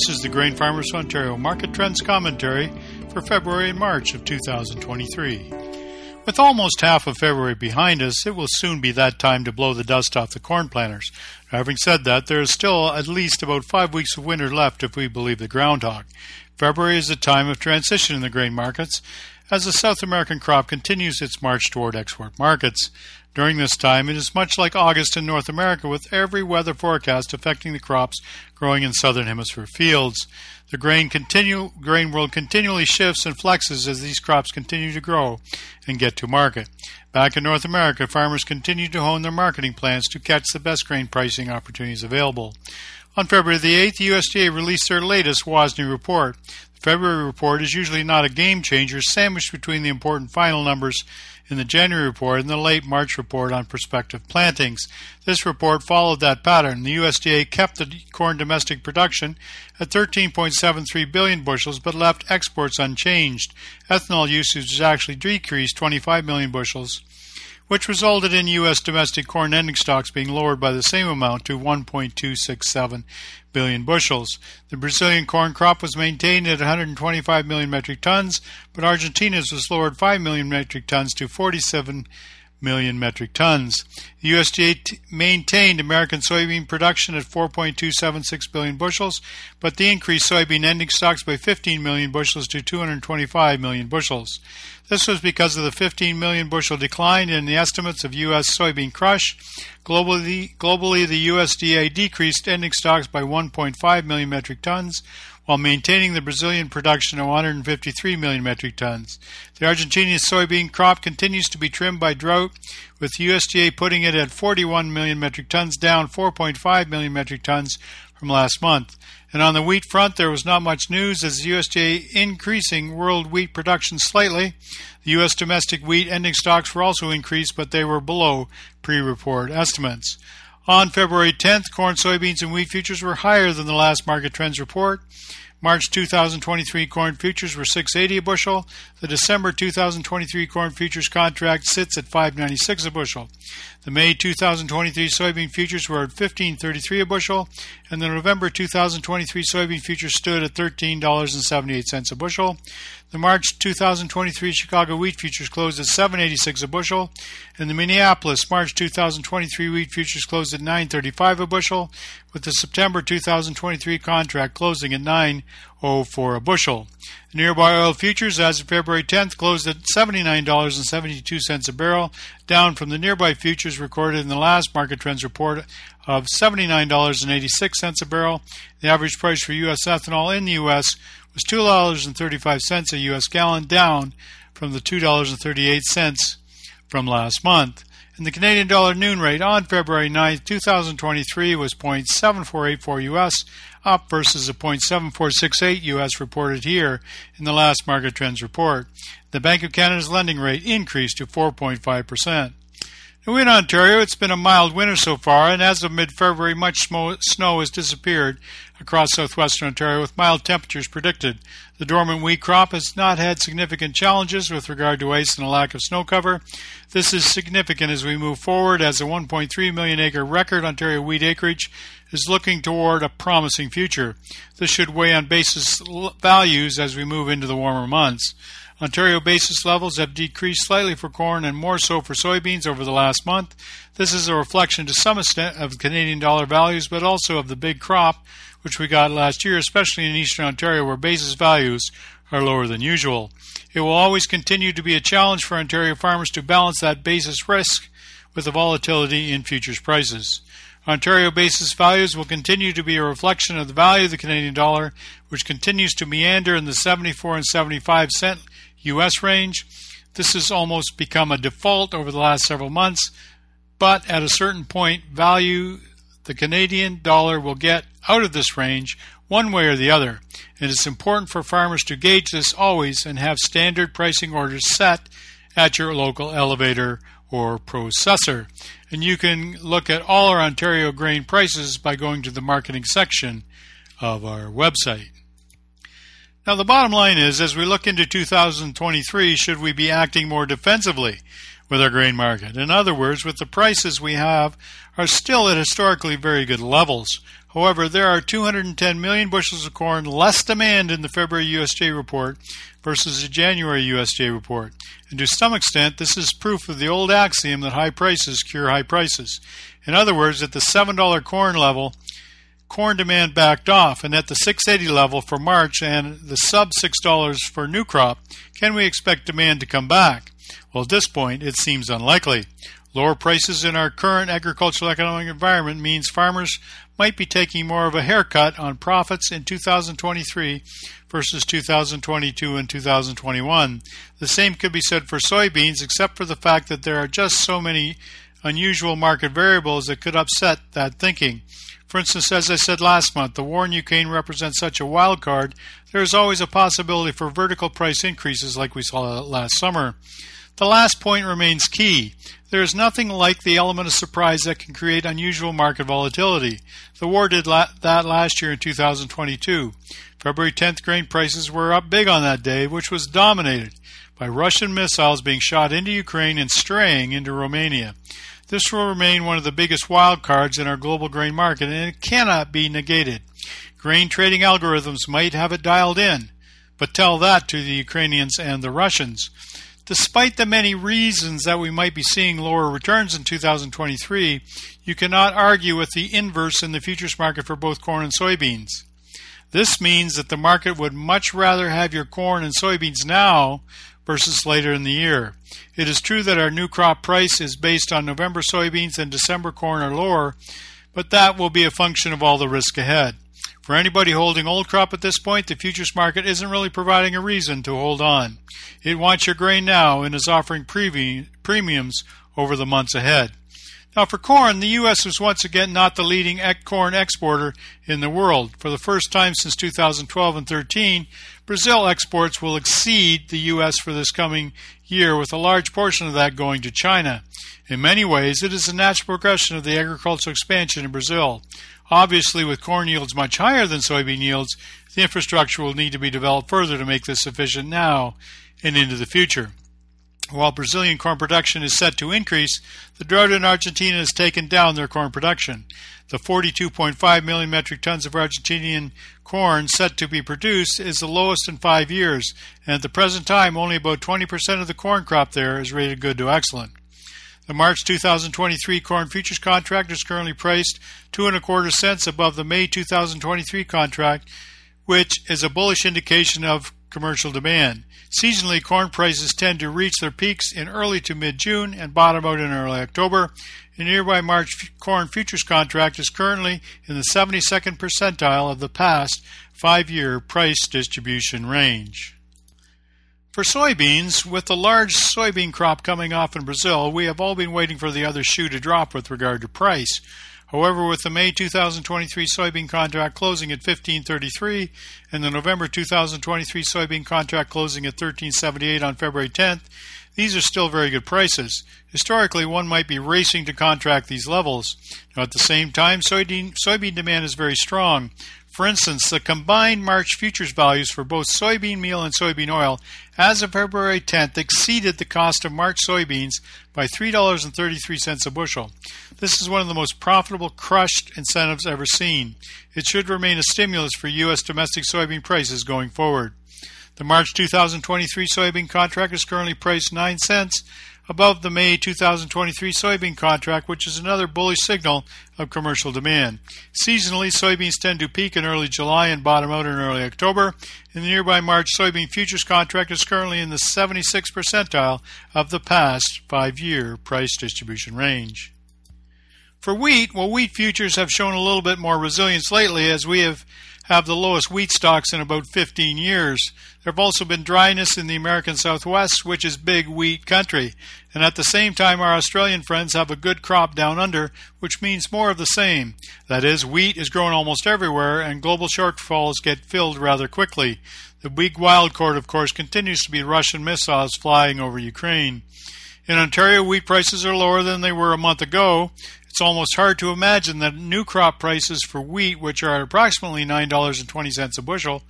This is the Grain Farmers of Ontario Market Trends Commentary for February and March of 2023. With almost half of February behind us, it will soon be that time to blow the dust off the corn planters. Having said that, there is still at least about five weeks of winter left if we believe the groundhog. February is a time of transition in the grain markets as the South American crop continues its march toward export markets. During this time, it is much like August in North America, with every weather forecast affecting the crops growing in southern hemisphere fields. The grain, continue, grain world continually shifts and flexes as these crops continue to grow and get to market. Back in North America, farmers continue to hone their marketing plans to catch the best grain pricing opportunities available. On February the 8th, the USDA released their latest WASDE report. February report is usually not a game changer, sandwiched between the important final numbers in the January report and the late March report on prospective plantings. This report followed that pattern. The USDA kept the corn domestic production at 13.73 billion bushels but left exports unchanged. Ethanol usage has actually decreased 25 million bushels which resulted in U.S. domestic corn ending stocks being lowered by the same amount to 1.267 billion bushels. The Brazilian corn crop was maintained at 125 million metric tons, but Argentina's was lowered 5 million metric tons to 47 million metric tons. The USDA maintained American soybean production at 4.276 billion bushels, but the increased soybean ending stocks by 15 million bushels to 225 million bushels. This was because of the 15 million bushel decline in the estimates of U.S. soybean crush. Globally, globally, the USDA decreased ending stocks by 1.5 million metric tons, while maintaining the Brazilian production of 153 million metric tons. The Argentinian soybean crop continues to be trimmed by drought, with USDA putting it at 41 million metric tons, down 4.5 million metric tons from last month. And on the wheat front, there was not much news as the USDA increasing world wheat production slightly. The U.S. domestic wheat ending stocks were also increased, but they were below pre report estimates. On February 10th, corn, soybeans, and wheat futures were higher than the last market trends report. March 2023 corn futures were 680 a bushel. The December 2023 corn futures contract sits at 596 a bushel. The May 2023 soybean futures were at 1533 a bushel, and the November 2023 soybean futures stood at $13.78 a bushel. The March 2023 Chicago wheat futures closed at 786 a bushel, and the Minneapolis March 2023 wheat futures closed at 935 a bushel, with the September 2023 contract closing at 904 a bushel. The nearby oil futures as of February 10th closed at $79.72 a barrel, down from the nearby futures recorded in the last market trends report of $79.86 a barrel. The average price for U.S. ethanol in the U.S was $2.35 a U.S. gallon, down from the $2.38 from last month. And the Canadian dollar noon rate on February 9, 2023 was 0.7484 US, up versus the 0.7468 US reported here in the last market trends report. The Bank of Canada's lending rate increased to 4.5%. In Ontario, it's been a mild winter so far, and as of mid February, much snow has disappeared across southwestern Ontario with mild temperatures predicted. The dormant wheat crop has not had significant challenges with regard to ice and a lack of snow cover. This is significant as we move forward as a 1.3 million acre record Ontario wheat acreage is looking toward a promising future. This should weigh on basis values as we move into the warmer months. Ontario basis levels have decreased slightly for corn and more so for soybeans over the last month. This is a reflection to some extent of Canadian dollar values, but also of the big crop which we got last year, especially in eastern Ontario where basis values are lower than usual. It will always continue to be a challenge for Ontario farmers to balance that basis risk with the volatility in futures prices. Ontario basis values will continue to be a reflection of the value of the Canadian dollar, which continues to meander in the 74 and 75 cent US range. This has almost become a default over the last several months, but at a certain point, value the Canadian dollar will get out of this range one way or the other. And it's important for farmers to gauge this always and have standard pricing orders set at your local elevator or processor. And you can look at all our Ontario grain prices by going to the marketing section of our website. Now, the bottom line is as we look into 2023, should we be acting more defensively? with our grain market. In other words, with the prices we have are still at historically very good levels. However, there are 210 million bushels of corn less demand in the February USDA report versus the January USDA report. And to some extent, this is proof of the old axiom that high prices cure high prices. In other words, at the $7 corn level, corn demand backed off, and at the 680 level for March and the sub $6 for new crop, can we expect demand to come back? Well, at this point, it seems unlikely. Lower prices in our current agricultural economic environment means farmers might be taking more of a haircut on profits in 2023 versus 2022 and 2021. The same could be said for soybeans, except for the fact that there are just so many unusual market variables that could upset that thinking. For instance, as I said last month, the war in Ukraine represents such a wild card, there is always a possibility for vertical price increases like we saw last summer. The last point remains key. There is nothing like the element of surprise that can create unusual market volatility. The war did la- that last year in 2022. February 10th grain prices were up big on that day, which was dominated by Russian missiles being shot into Ukraine and straying into Romania. This will remain one of the biggest wild cards in our global grain market, and it cannot be negated. Grain trading algorithms might have it dialed in, but tell that to the Ukrainians and the Russians. Despite the many reasons that we might be seeing lower returns in 2023, you cannot argue with the inverse in the futures market for both corn and soybeans. This means that the market would much rather have your corn and soybeans now versus later in the year. It is true that our new crop price is based on November soybeans and December corn are lower, but that will be a function of all the risk ahead. For anybody holding old crop at this point, the futures market isn't really providing a reason to hold on. It wants your grain now and is offering premiums over the months ahead. Now, for corn, the U.S. was once again not the leading corn exporter in the world. For the first time since 2012 and 13, Brazil exports will exceed the U.S. for this coming year, with a large portion of that going to China. In many ways, it is a natural progression of the agricultural expansion in Brazil. Obviously, with corn yields much higher than soybean yields, the infrastructure will need to be developed further to make this sufficient now and into the future. While Brazilian corn production is set to increase, the drought in Argentina has taken down their corn production. The 42.5 million metric tons of Argentinian corn set to be produced is the lowest in five years, and at the present time, only about 20% of the corn crop there is rated good to excellent. The March 2023 corn futures contract is currently priced two and a quarter cents above the May 2023 contract, which is a bullish indication of commercial demand. Seasonally, corn prices tend to reach their peaks in early to mid June and bottom out in early October. A nearby March corn futures contract is currently in the 72nd percentile of the past five year price distribution range. For soybeans, with the large soybean crop coming off in Brazil, we have all been waiting for the other shoe to drop with regard to price. However, with the May 2023 soybean contract closing at 15.33 and the November 2023 soybean contract closing at 13.78 on February 10th, these are still very good prices. Historically, one might be racing to contract these levels. Now, at the same time, soybean, soybean demand is very strong. For instance, the combined March futures values for both soybean meal and soybean oil as of February 10th exceeded the cost of March soybeans by $3.33 a bushel. This is one of the most profitable crushed incentives ever seen. It should remain a stimulus for U.S. domestic soybean prices going forward. The March 2023 soybean contract is currently priced 9 cents above the May 2023 soybean contract, which is another bullish signal of commercial demand. Seasonally, soybeans tend to peak in early July and bottom out in early October. And the nearby March soybean futures contract is currently in the 76th percentile of the past five year price distribution range. For wheat, well, wheat futures have shown a little bit more resilience lately as we have have the lowest wheat stocks in about 15 years. There have also been dryness in the American Southwest, which is big wheat country. And at the same time, our Australian friends have a good crop down under, which means more of the same. That is, wheat is grown almost everywhere, and global shortfalls get filled rather quickly. The big wild card, of course, continues to be Russian missiles flying over Ukraine. In Ontario, wheat prices are lower than they were a month ago, it's almost hard to imagine that new crop prices for wheat, which are at approximately $9.20 a bushel,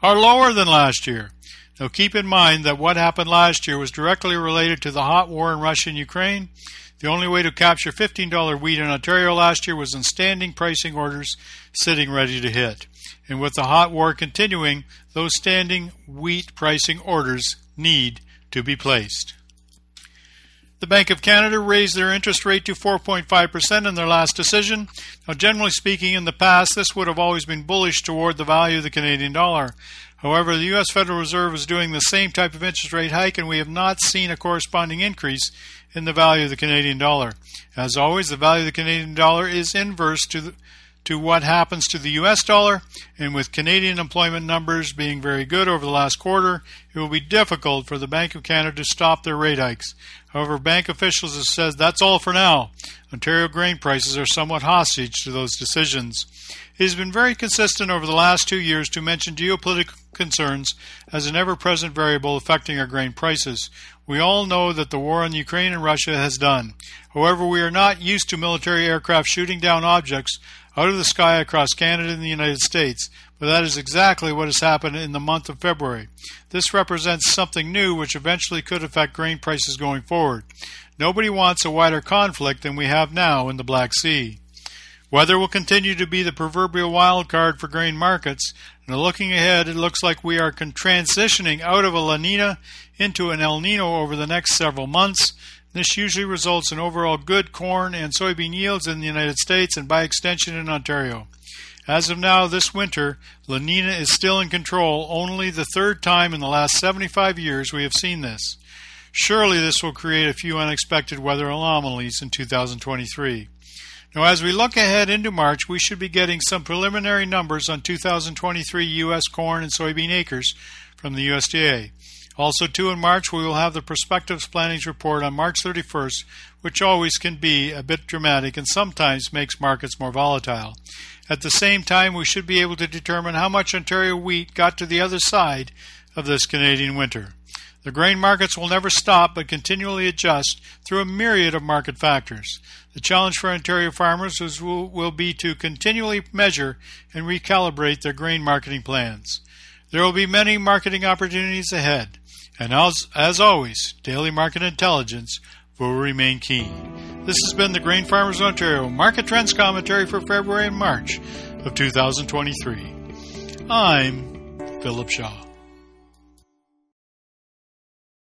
are lower than last year. Now keep in mind that what happened last year was directly related to the hot war in Russia and Ukraine. The only way to capture $15 wheat in Ontario last year was in standing pricing orders sitting ready to hit. And with the hot war continuing, those standing wheat pricing orders need to be placed. The Bank of Canada raised their interest rate to 4.5% in their last decision. Now, generally speaking, in the past, this would have always been bullish toward the value of the Canadian dollar. However, the U.S. Federal Reserve is doing the same type of interest rate hike, and we have not seen a corresponding increase in the value of the Canadian dollar. As always, the value of the Canadian dollar is inverse to the, to what happens to the US dollar, and with Canadian employment numbers being very good over the last quarter, it will be difficult for the Bank of Canada to stop their rate hikes. However, bank officials have said that's all for now. Ontario grain prices are somewhat hostage to those decisions. It has been very consistent over the last two years to mention geopolitical concerns as an ever present variable affecting our grain prices. We all know that the war on Ukraine and Russia has done. However, we are not used to military aircraft shooting down objects out of the sky across Canada and the United States, but that is exactly what has happened in the month of February. This represents something new which eventually could affect grain prices going forward. Nobody wants a wider conflict than we have now in the Black Sea. Weather will continue to be the proverbial wild card for grain markets, and looking ahead, it looks like we are transitioning out of a La Nina into an El Nino over the next several months. This usually results in overall good corn and soybean yields in the United States and by extension in Ontario. As of now, this winter, La Nina is still in control, only the third time in the last 75 years we have seen this. Surely this will create a few unexpected weather anomalies in 2023. Now, as we look ahead into March, we should be getting some preliminary numbers on 2023 U.S. corn and soybean acres from the USDA. Also, too, in March, we will have the Prospectives Plantings Report on March 31st, which always can be a bit dramatic and sometimes makes markets more volatile. At the same time, we should be able to determine how much Ontario wheat got to the other side of this Canadian winter. The grain markets will never stop but continually adjust through a myriad of market factors. The challenge for Ontario farmers will, will be to continually measure and recalibrate their grain marketing plans. There will be many marketing opportunities ahead, and as, as always, daily market intelligence will remain keen. This has been the Grain Farmers of Ontario Market Trends Commentary for February and March of 2023. I'm Philip Shaw.